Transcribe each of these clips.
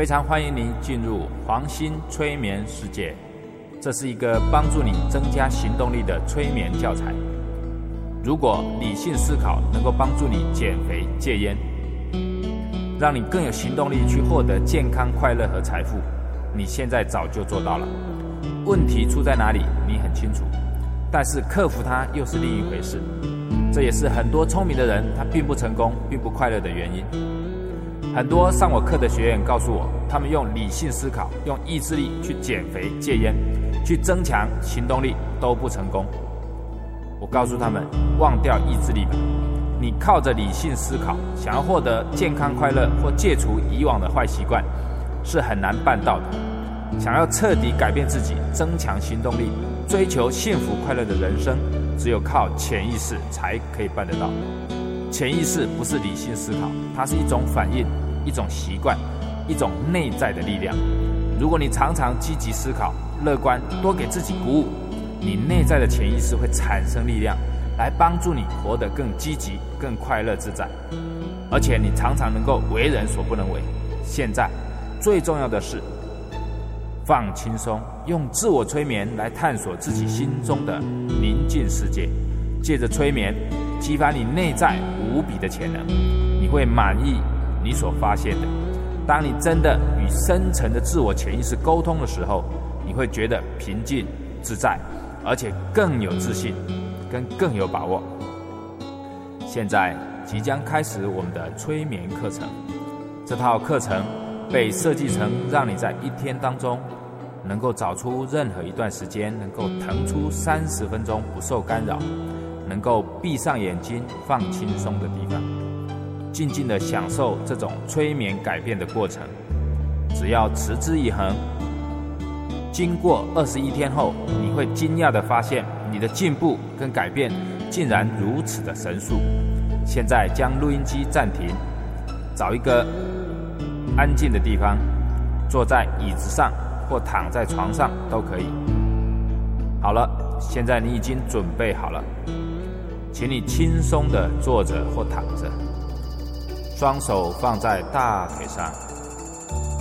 非常欢迎您进入黄心催眠世界，这是一个帮助你增加行动力的催眠教材。如果理性思考能够帮助你减肥戒烟，让你更有行动力去获得健康、快乐和财富，你现在早就做到了。问题出在哪里？你很清楚，但是克服它又是另一回事。这也是很多聪明的人他并不成功、并不快乐的原因。很多上我课的学员告诉我，他们用理性思考、用意志力去减肥戒烟、去增强行动力都不成功。我告诉他们，忘掉意志力吧。你靠着理性思考，想要获得健康快乐或戒除以往的坏习惯，是很难办到的。想要彻底改变自己、增强行动力、追求幸福快乐的人生，只有靠潜意识才可以办得到。潜意识不是理性思考，它是一种反应、一种习惯、一种内在的力量。如果你常常积极思考、乐观，多给自己鼓舞，你内在的潜意识会产生力量，来帮助你活得更积极、更快乐自在。而且你常常能够为人所不能为。现在最重要的是放轻松，用自我催眠来探索自己心中的宁静世界，借着催眠。激发你内在无比的潜能，你会满意你所发现的。当你真的与深层的自我潜意识沟通的时候，你会觉得平静自在，而且更有自信，跟更有把握。现在即将开始我们的催眠课程，这套课程被设计成让你在一天当中能够找出任何一段时间，能够腾出三十分钟不受干扰。能够闭上眼睛放轻松的地方，静静的享受这种催眠改变的过程。只要持之以恒，经过二十一天后，你会惊讶的发现你的进步跟改变竟然如此的神速。现在将录音机暂停，找一个安静的地方，坐在椅子上或躺在床上都可以。好了，现在你已经准备好了。请你轻松的坐着或躺着，双手放在大腿上。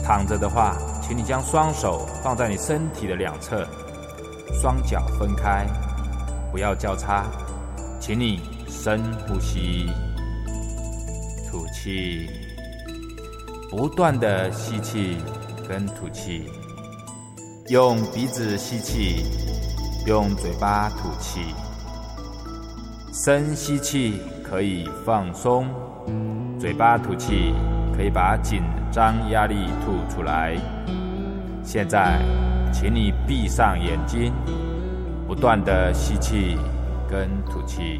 躺着的话，请你将双手放在你身体的两侧，双脚分开，不要交叉。请你深呼吸，吐气，不断的吸气跟吐气，用鼻子吸气，用嘴巴吐气。深吸气可以放松，嘴巴吐气可以把紧张压力吐出来。现在，请你闭上眼睛，不断的吸气跟吐气，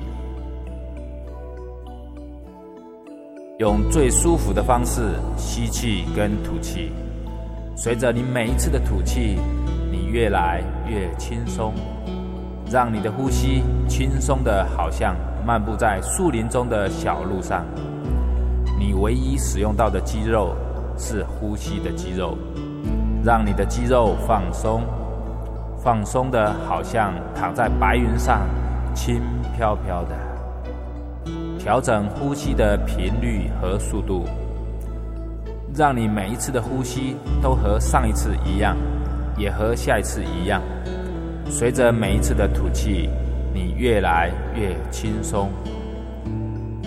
用最舒服的方式吸气跟吐气。随着你每一次的吐气，你越来越轻松。让你的呼吸轻松的，好像漫步在树林中的小路上。你唯一使用到的肌肉是呼吸的肌肉，让你的肌肉放松，放松的，好像躺在白云上，轻飘飘的。调整呼吸的频率和速度，让你每一次的呼吸都和上一次一样，也和下一次一样。随着每一次的吐气，你越来越轻松。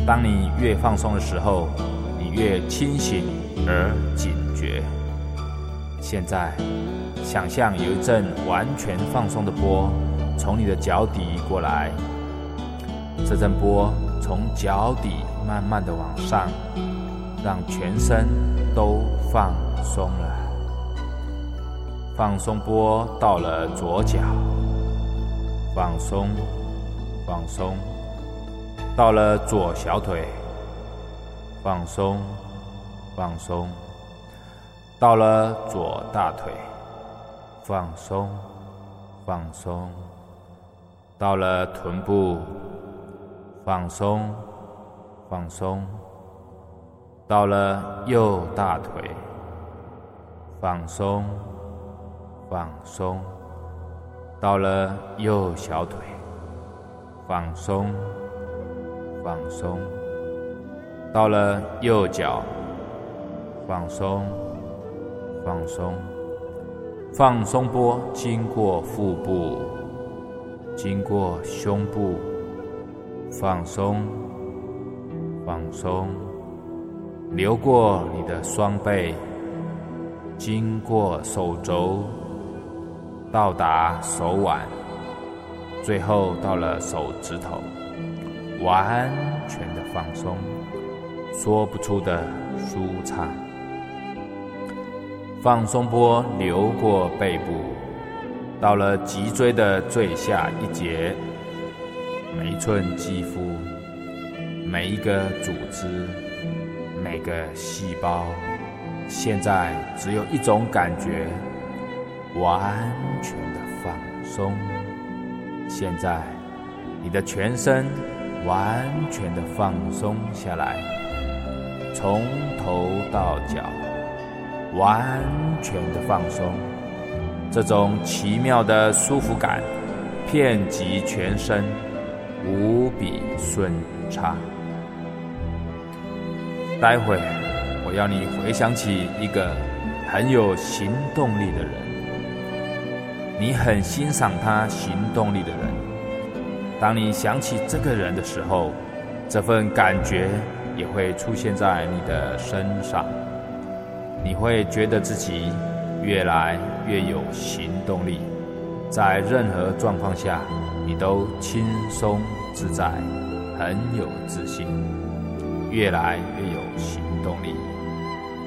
当你越放松的时候，你越清醒而警觉。现在，想象有一阵完全放松的波从你的脚底过来，这阵波从脚底慢慢的往上，让全身都放松了。放松波到了左脚，放松，放松，到了左小腿，放松，放松，到了左大腿，放松，放松，到了臀部，放松，放松，到了右大腿，放松。放松，到了右小腿，放松，放松，到了右脚，放松，放松。放松。波经过腹部，经过胸部，放松，放松，流过你的双背，经过手肘，到达手腕，最后到了手指头，完全的放松，说不出的舒畅。放松波流过背部，到了脊椎的最下一节，每一寸肌肤，每一个组织，每个细胞，现在只有一种感觉：完全的放松。现在，你的全身完全的放松下来，从头到脚。完全的放松，这种奇妙的舒服感遍及全身，无比顺畅。待会我要你回想起一个很有行动力的人，你很欣赏他行动力的人。当你想起这个人的时候，这份感觉也会出现在你的身上。你会觉得自己越来越有行动力，在任何状况下，你都轻松自在，很有自信，越来越有行动力。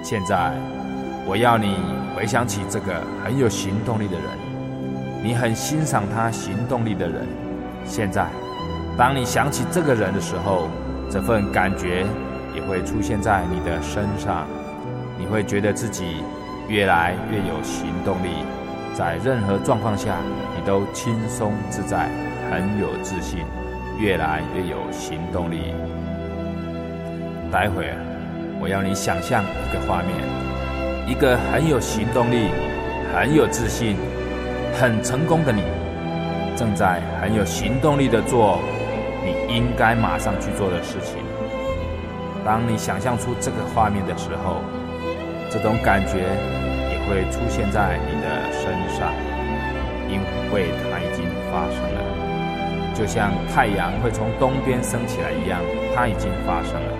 现在，我要你回想起这个很有行动力的人，你很欣赏他行动力的人。现在，当你想起这个人的时候，这份感觉也会出现在你的身上。你会觉得自己越来越有行动力，在任何状况下你都轻松自在，很有自信，越来越有行动力。待会儿我要你想象一个画面，一个很有行动力、很有自信、很成功的你，正在很有行动力的做你应该马上去做的事情。当你想象出这个画面的时候，这种感觉也会出现在你的身上，因为它已经发生了，就像太阳会从东边升起来一样，它已经发生了。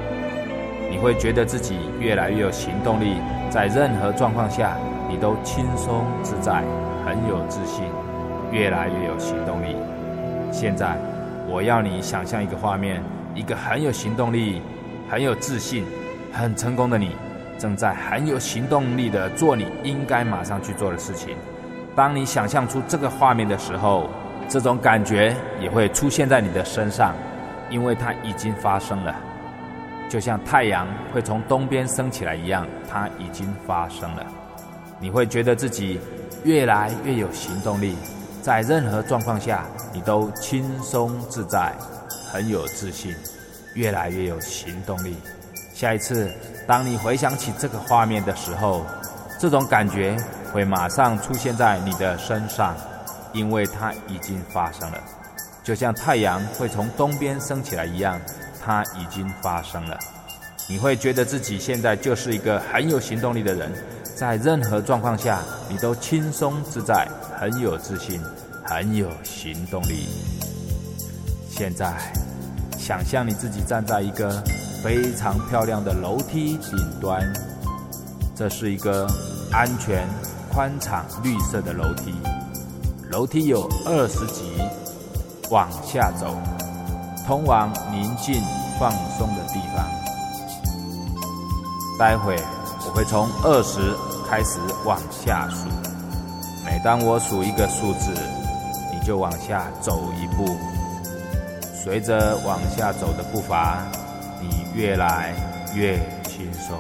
你会觉得自己越来越有行动力，在任何状况下你都轻松自在，很有自信，越来越有行动力。现在，我要你想象一个画面，一个很有行动力、很有自信、很成功的你。正在很有行动力的做你应该马上去做的事情。当你想象出这个画面的时候，这种感觉也会出现在你的身上，因为它已经发生了，就像太阳会从东边升起来一样，它已经发生了。你会觉得自己越来越有行动力，在任何状况下你都轻松自在，很有自信，越来越有行动力。下一次。当你回想起这个画面的时候，这种感觉会马上出现在你的身上，因为它已经发生了，就像太阳会从东边升起来一样，它已经发生了。你会觉得自己现在就是一个很有行动力的人，在任何状况下你都轻松自在，很有自信，很有行动力。现在，想象你自己站在一个。非常漂亮的楼梯顶端，这是一个安全、宽敞、绿色的楼梯。楼梯有二十级，往下走，通往宁静、放松的地方。待会会从二十开始往下数，每当我数一个数字，你就往下走一步。随着往下走的步伐。你越来越轻松。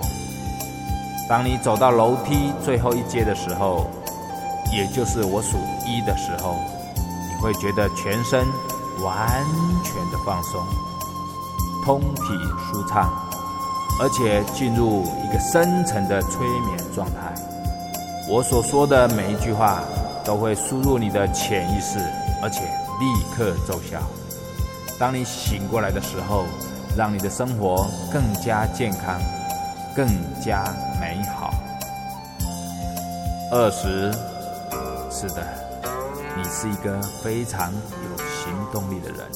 当你走到楼梯最后一阶的时候，也就是我数一的时候，你会觉得全身完全的放松，通体舒畅，而且进入一个深层的催眠状态。我所说的每一句话都会输入你的潜意识，而且立刻奏效。当你醒过来的时候。让你的生活更加健康，更加美好。二十，是的，你是一个非常有行动力的人。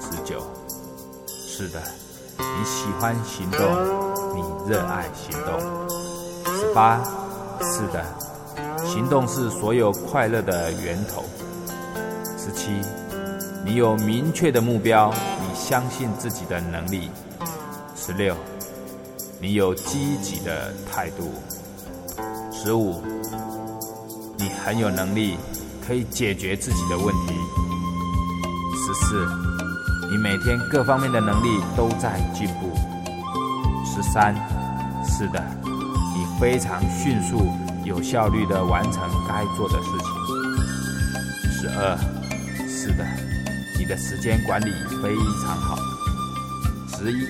十九，是的，你喜欢行动，你热爱行动。十八，是的，行动是所有快乐的源头。十七，你有明确的目标，你相信自己的能力。十六，你有积极的态度。十五，你很有能力，可以解决自己的问题。十四，你每天各方面的能力都在进步。十三，是的，你非常迅速、有效率的完成该做的事情。十二，是的，你的时间管理非常好。十一，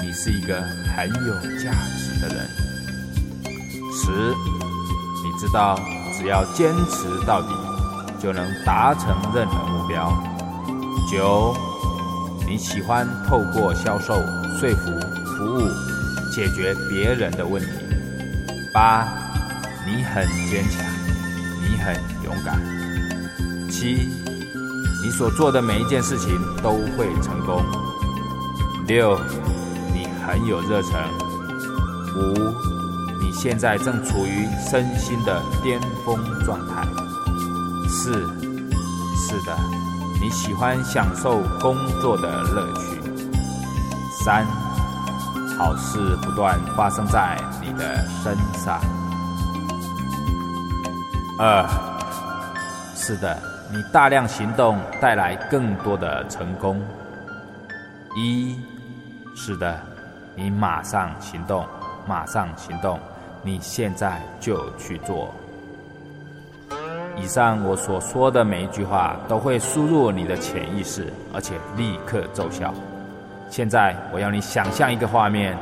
你是一个很有价值的人。十，你知道，只要坚持到底，就能达成任何目标。九，你喜欢透过销售、说服、服务，解决别人的问题。八，你很坚强，你很勇敢。七，你所做的每一件事情都会成功。六，你很有热忱。五。你现在正处于身心的巅峰状态。四，是的，你喜欢享受工作的乐趣。三，好事不断发生在你的身上。二，是的，你大量行动带来更多的成功。一，是的，你马上行动。马上行动，你现在就去做。上我所说的每一句话都会输入你的潜意识，而且立刻奏效。现在我要你想象一个画面：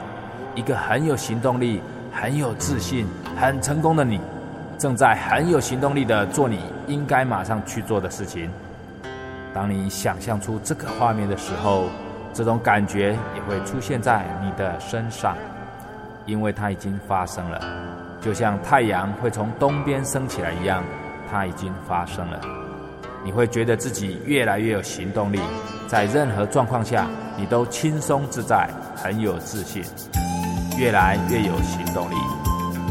一个很有行动力、很有自信、很成功的你，正在很有行动力的做你应该马上去做的事情。当你想象出这个画面的时候，这种感觉也会出现在你的身上。因为它已经发生了，就像太阳会从东边升起来一样，它已经发生了。你会觉得自己越来越有行动力，在任何状况下你都轻松自在，很有自信，越来越有行动力。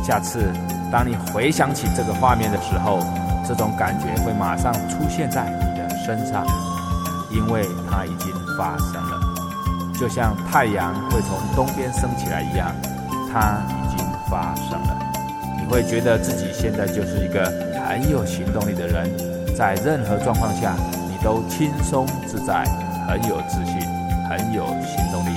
下次当你回想起这个画面的时候，这种感觉会马上出现在你的身上，因为它已经发生了，就像太阳会从东边升起来一样。它已经发生了，你会觉得自己现在就是一个很有行动力的人，在任何状况下你都轻松自在，很有自信，很有行动力。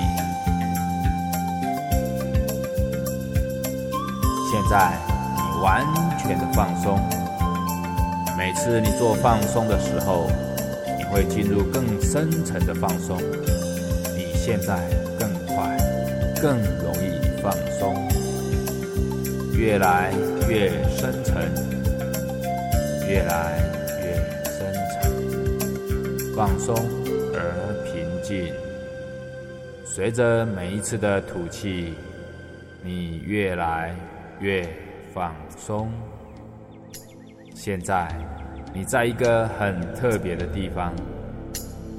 现在你完全的放松，每次你做放松的时候，你会进入更深层的放松，比现在更快，更容易。放松，越来越深沉，越来越深沉，放松而平静。随着每一次的吐气，你越来越放松。现在你在一个很特别的地方，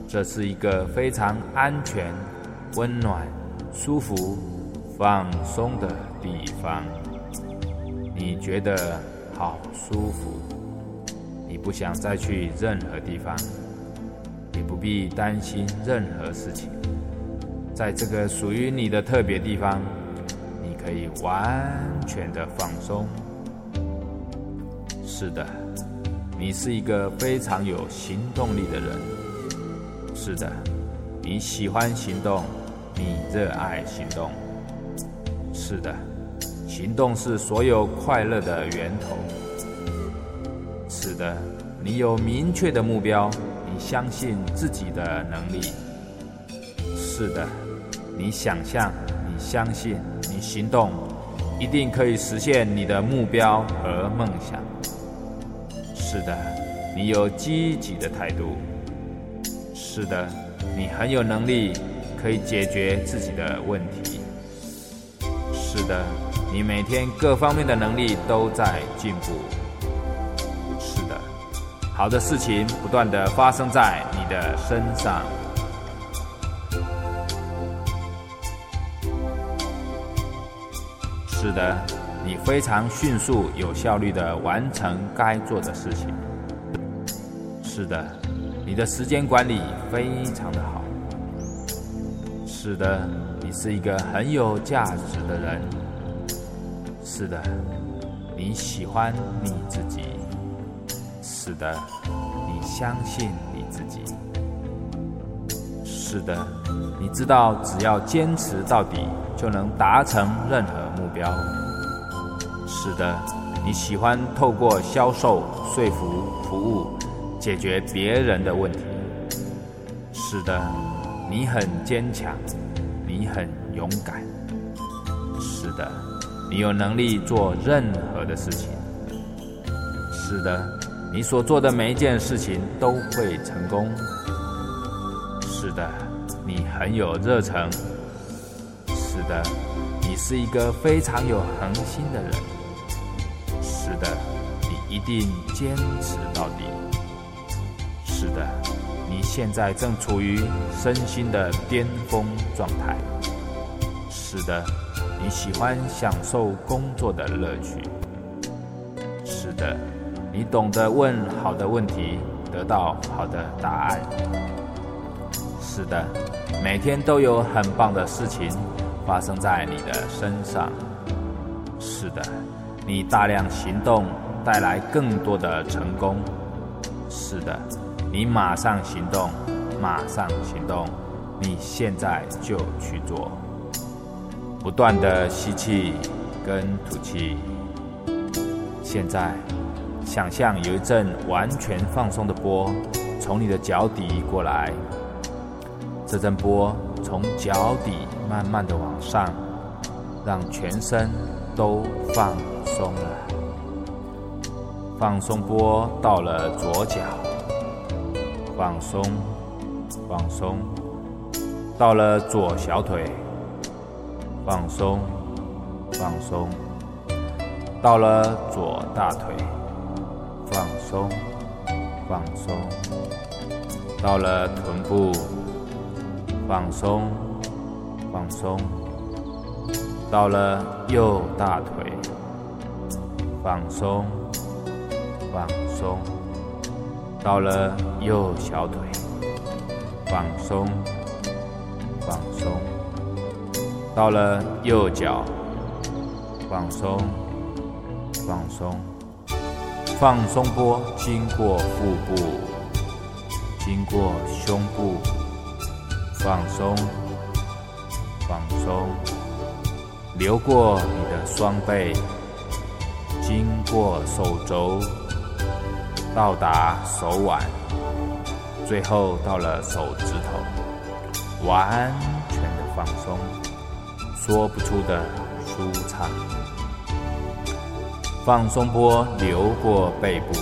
这是一个非常安全、温暖、舒服。放松的地方，你觉得好舒服，你不想再去任何地方，也不必担心任何事情。在这个属于你的特别地方，你可以完全的放松。是的，你是一个非常有行动力的人。是的，你喜欢行动，你热爱行动。是的，行动是所有快乐的源头。的，你有明确的目标，你相信自己的能力。是的，你想象，你相信，你行动，一定可以实现你的目标和梦想。是的，你有积极的态度。是的，你很有能力，可以解决自己的问题。是的，你每天各方面的能力都在进步。好的事情不断的发生在你的身上。是的，你非常迅速、有效率的完成该做的事情。是的，你的时间管理非常的好。是的，你是一个很有价值的人。是的，你喜欢你自己。是的，你相信你自己。是的，你知道只要坚持到底，就能达成任何目标。是的，你喜欢透过销售、说服、服务，解决别人的问题。是的，你很坚强，你很勇敢。是的。你有能力做任何的事情。是的，你所做的每一件事情都会成功。是的，你很有热忱。是的，你是一个非常有恒心的人。是的，你一定坚持到底。是的，你现在正处于身心的巅峰状态。是的。你喜欢享受工作的乐趣。是的，你懂得问好的问题，得到好的答案。是的，每天都有很棒的事情发生在你的身上。是的，你大量行动带来更多的成功。是的，你马上行动，马上行动，你现在就去做。不断的吸气跟吐气。现在，想象有一阵完全放松的波从你的脚底过来。这阵波从脚底慢慢的往上，让全身都放松了。放松波到了左脚，放松，放松，到了左小腿。放松，放松，到了左大腿，松，放松，到了臀部，放松，放松，到了右大腿，放松，放松，到了右小腿，放松，放松。到了右脚，放松，放松，放松波经过腹部，经过胸部，放松，放松，流过你的双背，经过手肘，到达手腕，最后到了手指头，完全的放松。说不出的舒畅，放松波流过背部，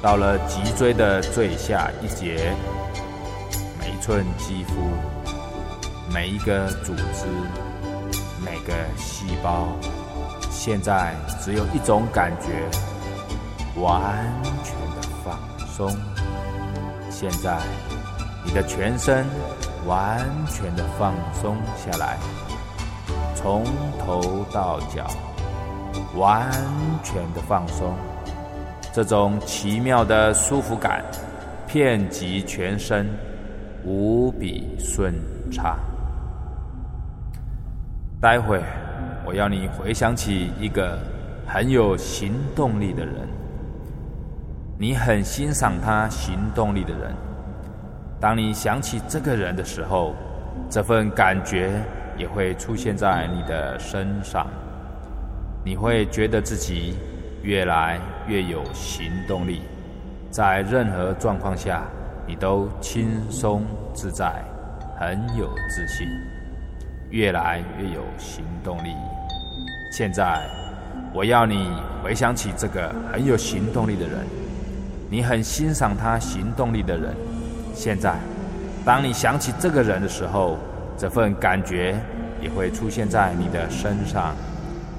到了脊椎的最下一节，每一寸肌肤，每一个组织，每个细胞，现在只有一种感觉，完全的放松。现在，你的全身完全的放松下来。从头到脚，完全的放松，这种奇妙的舒服感，遍及全身，无比顺畅。待会我要你回想起一个很有行动力的人，你很欣赏他行动力的人。当你想起这个人的时候，这份感觉。也会出现在你的身上，你会觉得自己越来越有行动力，在任何状况下你都轻松自在，很有自信，越来越有行动力。现在，我要你回想起这个很有行动力的人，你很欣赏他行动力的人。现在，当你想起这个人的时候，这份感觉也会出现在你的身上，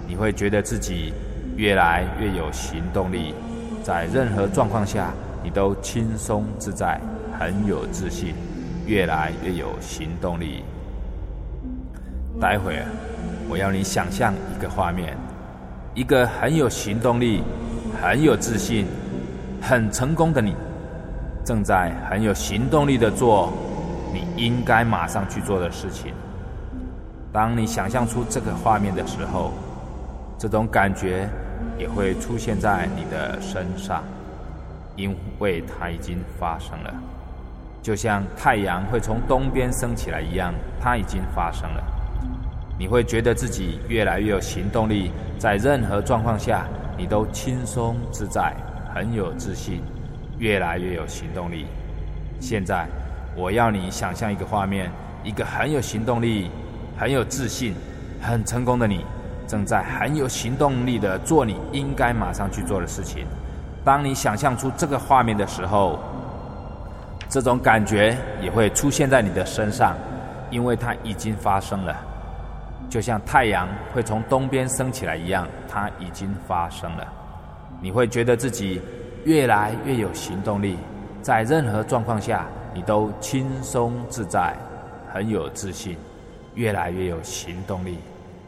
你会觉得自己越来越有行动力，在任何状况下你都轻松自在，很有自信，越来越有行动力。待会儿我要你想象一个画面，一个很有行动力、很有自信、很成功的你，正在很有行动力的做你应该马上去做的事情。当你想象出这个画面的时候，这种感觉也会出现在你的身上，因为它已经发生了，就像太阳会从东边升起来一样，它已经发生了。你会觉得自己越来越有行动力，在任何状况下你都轻松自在，很有自信，越来越有行动力。现在，我要你想象一个画面，一个很有行动力。很有自信、很成功的你，正在很有行动力的做你应该马上去做的事情。当你想象出这个画面的时候，这种感觉也会出现在你的身上，因为它已经发生了，就像太阳会从东边升起来一样，它已经发生了。你会觉得自己越来越有行动力，在任何状况下你都轻松自在，很有自信。越来越有行动力。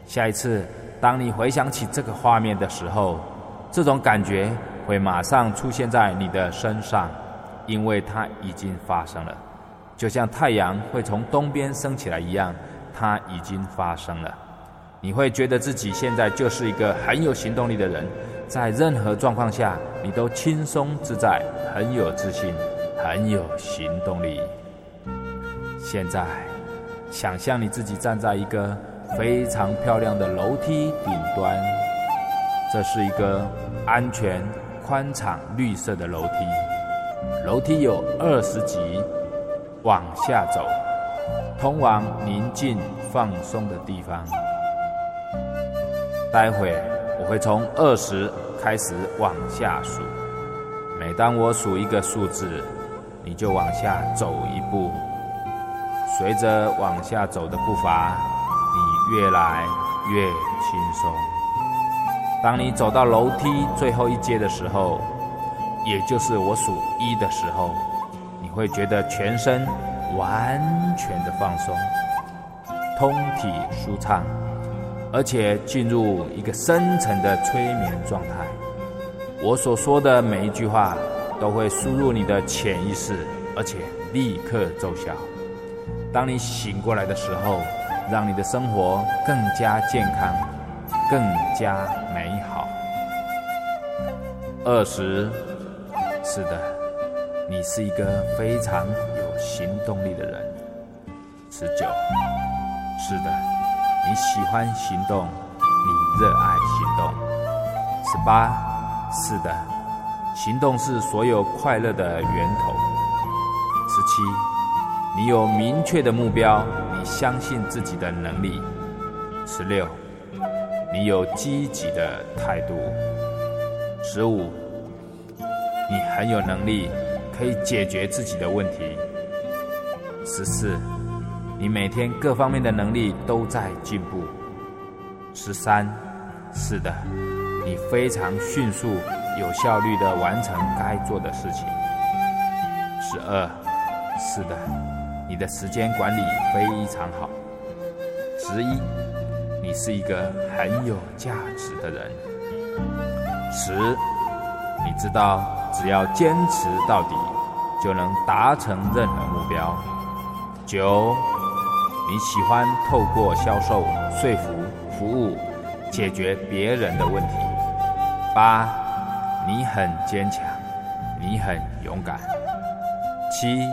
下一次，当你回想起这个画面的时候，这种感觉会马上出现在你的身上，因为它已经发生了，就像太阳会从东边升起来一样，它已经发生了。你会觉得自己现在就是一个很有行动力的人，在任何状况下你都轻松自在，很有自信，很有行动力。现在。想象你自己站在一个非常漂亮的楼梯顶端，这是一个安全、宽敞、绿色的楼梯。楼梯有二十级，往下走，通往宁静、放松的地方。待会我会从二十开始往下数，每当我数一个数字，你就往下走一步。随着往下走的步伐，越来越轻松。当你走到楼梯最后一阶的时候，也就是我数一的时候，你会觉得全身完全的放松，通体舒畅，而且进入一个深层的催眠状态。我所说的每一句话都会输入你的潜意识，而且立刻奏效。当你醒过来的时候，让你的生活更加健康，更加美好。二十，是的，你是一个非常有行动力的人。十九，是的，你喜欢行动，你热爱行动。十八，是的，行动是所有快乐的源头。十七。你有明确的目标，相信自己的能力。十六，你有积极的态度。十五，你很有能力，可以解决自己的问题。十四，你每天各方面的能力都在进步。十三，是的，你非常迅速、有效率的完成该做的事情。十二，是的。你的时间管理非常好。十一，你是一个很有价值的人。十，你知道只要坚持到底，就能达成任何目标。九，你喜欢透过销售、说服、服务，解决别人的问题。八，你很坚强，你很勇敢。七。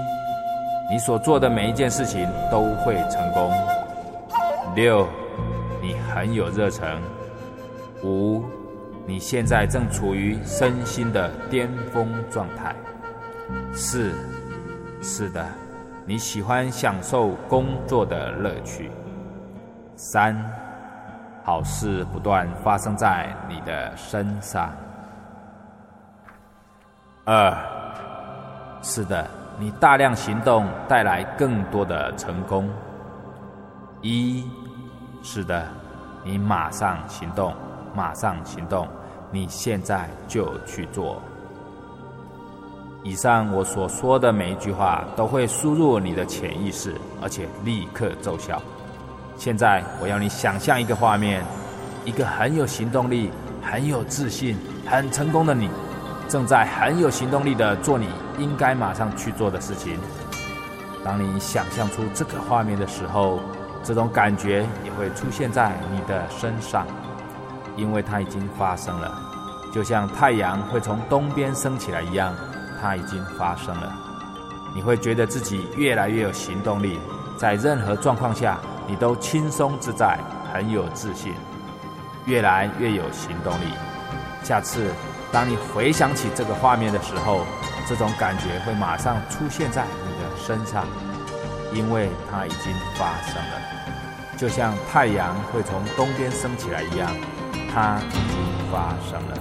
你所做的每一件事情都会成功。六，你很有热忱。五，你现在正处于身心的巅峰状态。四，是的，你喜欢享受工作的乐趣。三，好事不断发生在你的身上。二，是的。你大量行动带来更多的成功。一，是的，你马上行动，马上行动。你现在就去做。以上我所说的每一句话都会输入你的潜意识，而且立刻奏效。现在我要你想象一个画面：一个很有行动力、很有自信、很成功的你，正在很有行动力的做你应该马上去做的事情。当你想象出这个画面的时候，这种感觉也会出现在你的身上，因为它已经发生了，就像太阳会从东边升起来一样，它已经发生了。你会觉得自己越来越有行动力，在任何状况下，你都轻松自在，很有自信，越来越有行动力。下次当你回想起这个画面的时候，这种感觉会马上出现在你的身上。因为它已经发生了，就像太阳会从东边升起来一样，它已经发生了。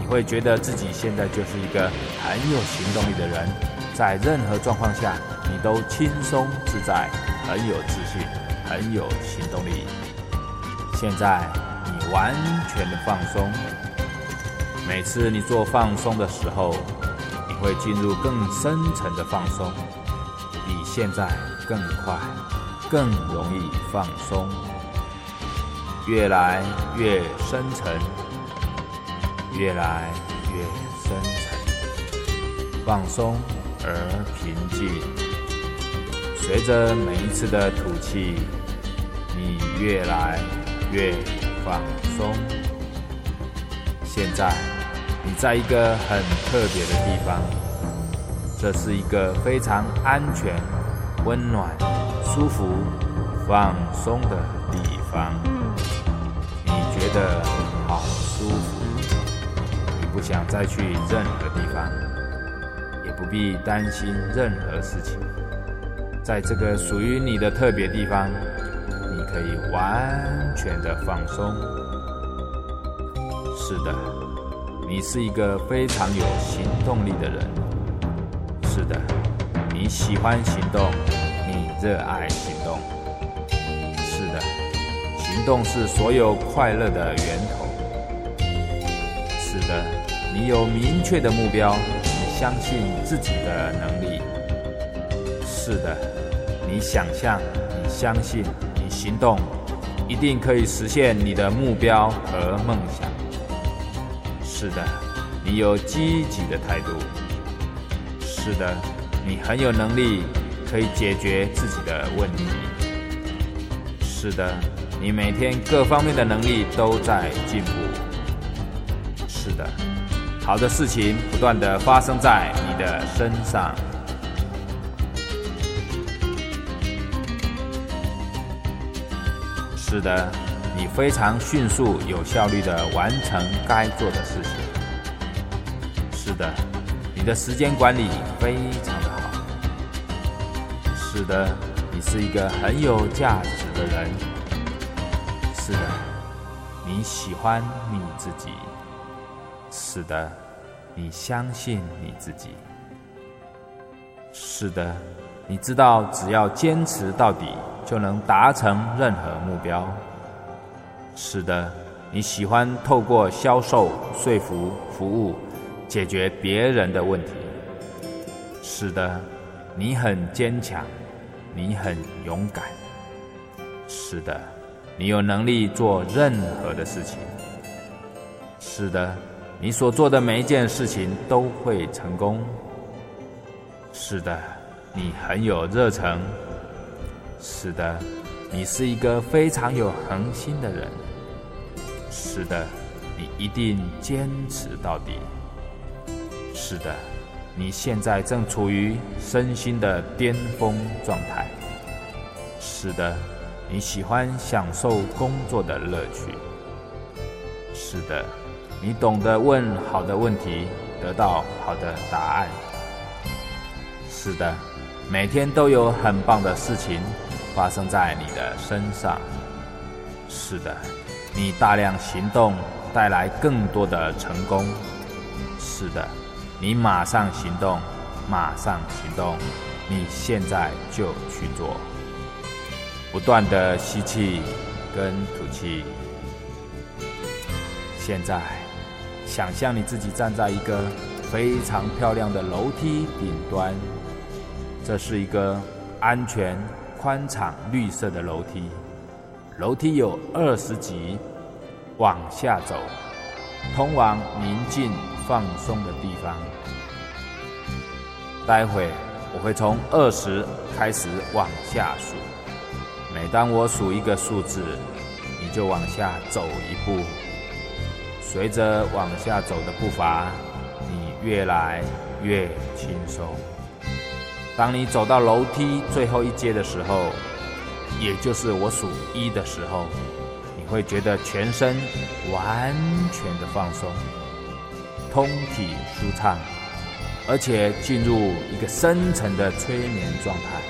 你会觉得自己现在就是一个很有行动力的人，在任何状况下你都轻松自在，很有自信，很有行动力。现在你完全的放松，每次你做放松的时候，会进入更深层的放松。比现在。更快，更容易放松，越来越深沉，越来越深沉，放松而平静。随着每一次的吐气，你越来越放松。现在，你在一个很特别的地方，这是一个非常安全。温暖、舒服、放松的地方，你觉得好舒服，你不想再去任何地方，也不必担心任何事情。在这个属于你的特别地方，你可以完全的放松。是的，你是一个非常有行动力的人。是的。你喜欢行动，你热爱行动。是的，行动是所有快乐的源头。是的，你有明确的目标，你相信自己的能力。是的，你想象，你相信，你行动，一定可以实现你的目标和梦想。是的，你有积极的态度。是的。你很有能力，可以解决自己的问题。是的，你每天各方面的能力都在进步。是的，好的事情不断的发生在你的身上。是的，你非常迅速、有效率的完成该做的事情。是的，你的时间管理非常的好。是的，你是一个很有价值的人。是的，你喜欢你自己。是的，你相信你自己。是的，你知道只要坚持到底，就能达成任何目标。是的，你喜欢透过销售、说服、服务，解决别人的问题。是的，你很坚强。你很勇敢，是的，你有能力做任何的事情。是的，你所做的每一件事情都会成功。是的，你很有热忱。是的，你是一个非常有恒心的人。是的，你一定坚持到底。是的。你现在正处于身心的巅峰状态。是的，你喜欢享受工作的乐趣。是的，你懂得问好的问题，得到好的答案。是的，每天都有很棒的事情发生在你的身上。是的，你大量行动带来更多的成功。是的。你马上行动，马上行动！你现在就去做，不断的吸气跟吐气，现在，想象你自己站在一个非常漂亮的楼梯顶端，这是一个安全、宽敞、绿色的楼梯。楼梯有二十级，往下走，通往宁静放松的地方。待会我会从二十开始往下数，每当我数一个数字，你就往下走一步。随着往下走的步伐，你越来越轻松。当你走到楼梯最后一阶的时候，也就是我数一的时候，你会觉得全身完全的放松，通体舒畅，而且进入一个深层的催眠状态。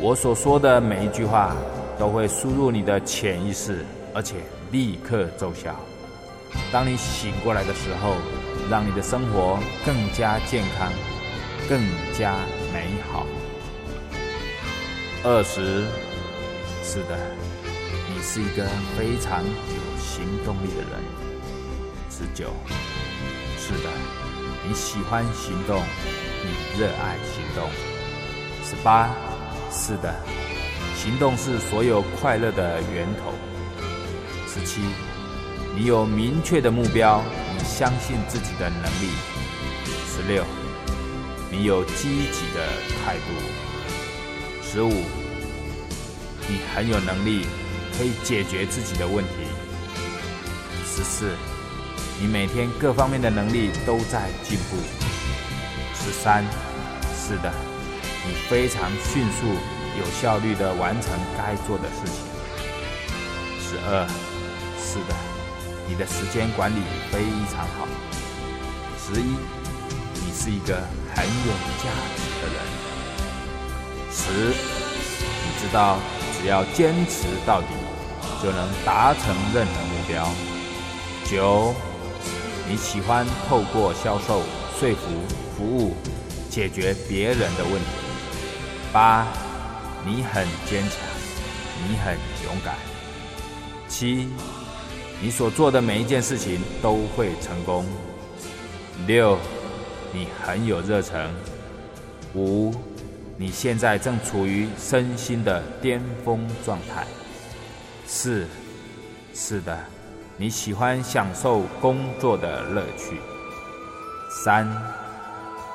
我所说的每一句话都会输入你的潜意识，而且立刻奏效。当你醒过来的时候，让你的生活更加健康，更加美好。二十，是的，你是一个非常有行动力的人。十九，是的，你喜欢行动，你热爱行动。十八，是的，行动是所有快乐的源头。十七。你有明确的目标，你相信自己的能力。十六，你有积极的态度。十五，你很有能力，可以解决自己的问题。十四，你每天各方面的能力都在进步。十三，是的，你非常迅速、有效率的完成该做的事情。十二，是的。你的时间管理非常好。十一，你是一个很有价值的人。十，你知道只要坚持到底，就能达成任何目标。九，你喜欢透过销售、说服、服务解决别人的问题。八，你很坚强，你很勇敢。七。你所做的每一件事情都会成功。六，你很有热忱。五，你现在正处于身心的巅峰状态。四，是的，你喜欢享受工作的乐趣。三，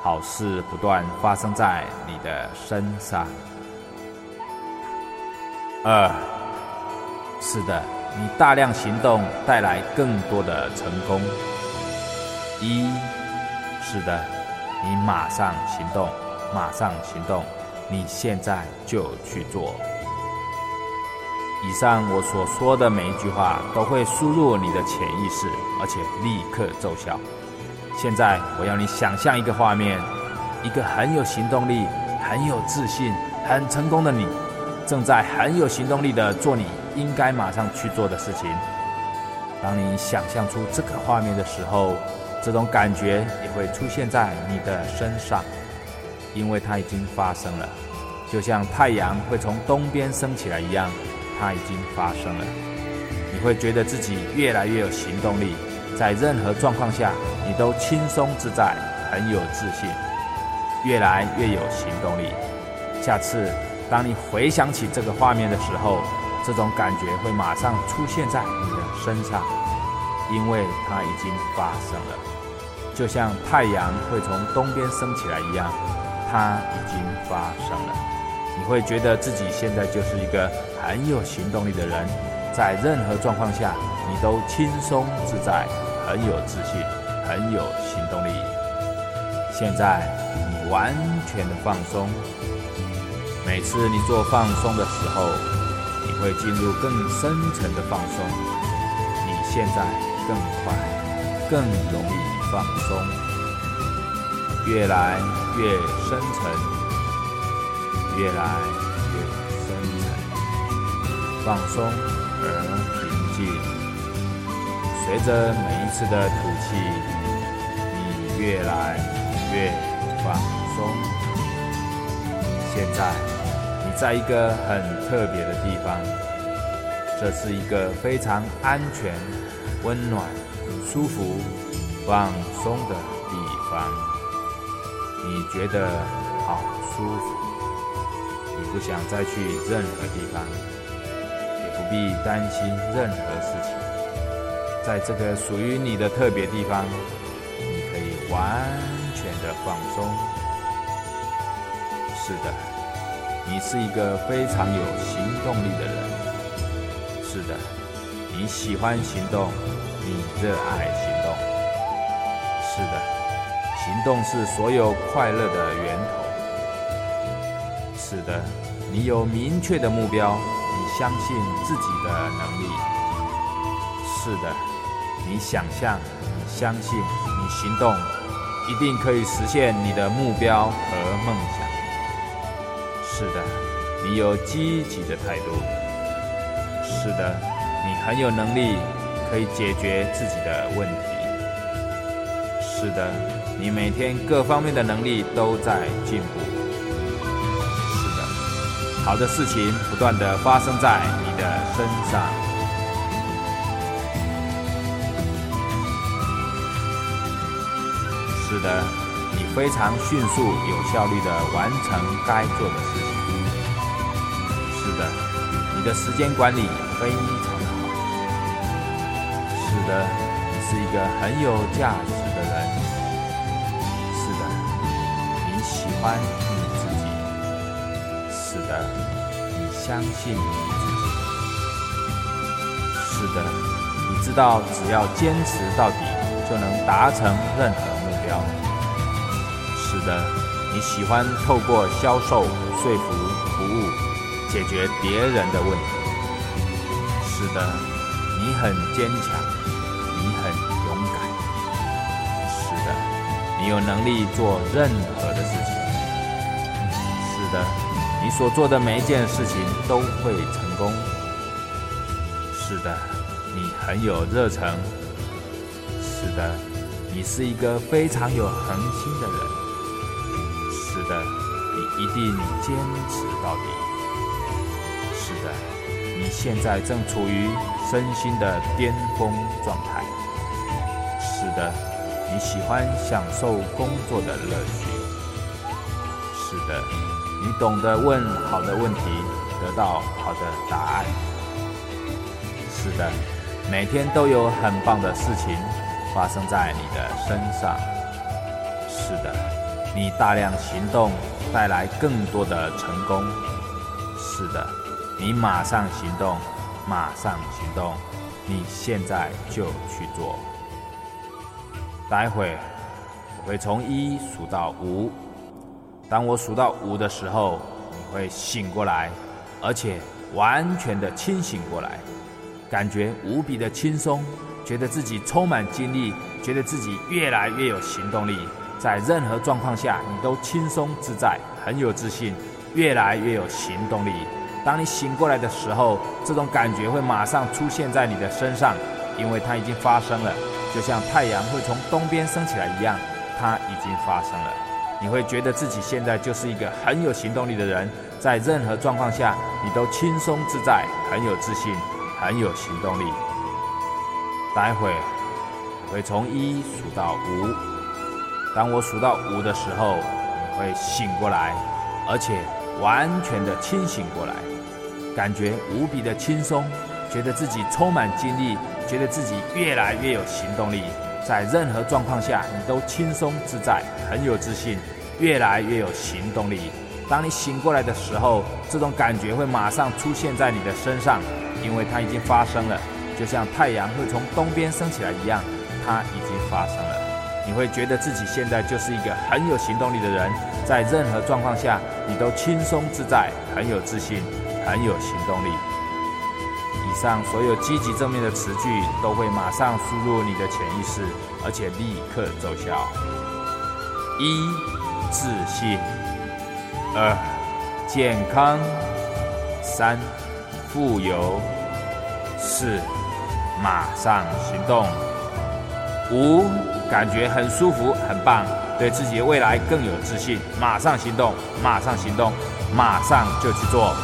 好事不断发生在你的身上。二，是的。你大量行动带来更多的成功。一，是的，你马上行动，马上行动，你现在就去做。以上我所说的每一句话都会输入你的潜意识，而且立刻奏效。现在我要你想象一个画面：一个很有行动力、很有自信、很成功的你，正在很有行动力的做你。应该马上去做的事情。当你想象出这个画面的时候，这种感觉也会出现在你的身上，因为它已经发生了，就像太阳会从东边升起来一样，它已经发生了。你会觉得自己越来越有行动力，在任何状况下你都轻松自在，很有自信，越来越有行动力。下次当你回想起这个画面的时候，这种感觉会马上出现在你的身上，因为它已经发生了，就像太阳会从东边升起来一样，它已经发生了。你会觉得自己现在就是一个很有行动力的人，在任何状况下你都轻松自在，很有自信，很有行动力。现在你完全的放松，每次你做放松的时候。你会进入更深层的放松，你现在更快、更容易放松，越来越深沉，越来越深。沉，放松而平静。随着每一次的吐气，你越来越放松。现在。你在一个很特别的地方，这是一个非常安全、温暖、舒服、放松的地方。你觉得好舒服，你不想再去任何地方，也不必担心任何事情。在这个属于你的特别地方，你可以完全的放松。是的，你是一个非常有行动力的人。是的，你喜欢行动，你热爱行。行动是所有快乐的源头。是的，你有明确的目标，你相信自己的能力。是的，你想象，你相信，你行动，一定可以实现你的目标和梦想。是的，你有积极的态度。是的，你很有能力，可以解决自己的问题。是的，你每天各方面的能力都在进步。是的，好的事情不断的发生在你的身上。是的，你非常迅速、有效率的完成该做的事情。是的，你的时间管理。非常的好，是的，是一个很有价值的人。是的，你喜欢你自己。是的，你相信你自己。是的，你知道只要坚持到底，就能达成任何目标。是的，你喜欢透过销售、说服、服务，解决别人的问题。是的，你很坚强，有能力做任何的事情。是的，你所做的每一件事情都会成功。是的，你很有热忱。是的，你是一个非常有恒心的人。是的，你一定坚持到底。是的。你现在正处于身心的巅峰状态。是的，你喜欢享受工作的乐趣。是的，你懂得问好的问题，得到好的答案。是的，每天都有很棒的事情发生在你的身上。是的，你大量行动带来更多的成功。是的。你马上行动，马上行动，你现在就去做。待会我会从一数到五，当我数到五的时候，你会醒过来，而且完全的清醒过来，感觉无比的轻松，觉得自己充满精力，觉得自己越来越有行动力，在任何状况下你都轻松自在，很有自信，越来越有行动力。当你醒过来的时候，这种感觉会马上出现在你的身上，因为它已经发生了，就像太阳会从东边升起来一样，它已经发生了。你会觉得自己现在就是一个很有行动力的人，在任何状况下你都轻松自在，很有自信，很有行动力。待会我会从一数到五，当我数到五的时候，你会醒过来，而且。完全的清醒过来，感觉无比的轻松，觉得自己充满精力，觉得自己越来越有行动力，在任何状况下你都轻松自在，很有自信，越来越有行动力。当你醒过来的时候，这种感觉会马上出现在你的身上，因为它已经发生了，就像太阳会从东边升起来一样，它已经发生了。你会觉得自己现在就是一个很有行动力的人，在任何状况下你都轻松自在，很有自信，很有行动力。上所有积极正面的词句都会马上输入你的潜意识，而且立刻奏效。一、自信；二、健康；三、富有；四、马上行动；五。感觉很舒服，很棒，对自己的未来更有自信。马上行动，马上行动，马上就去做。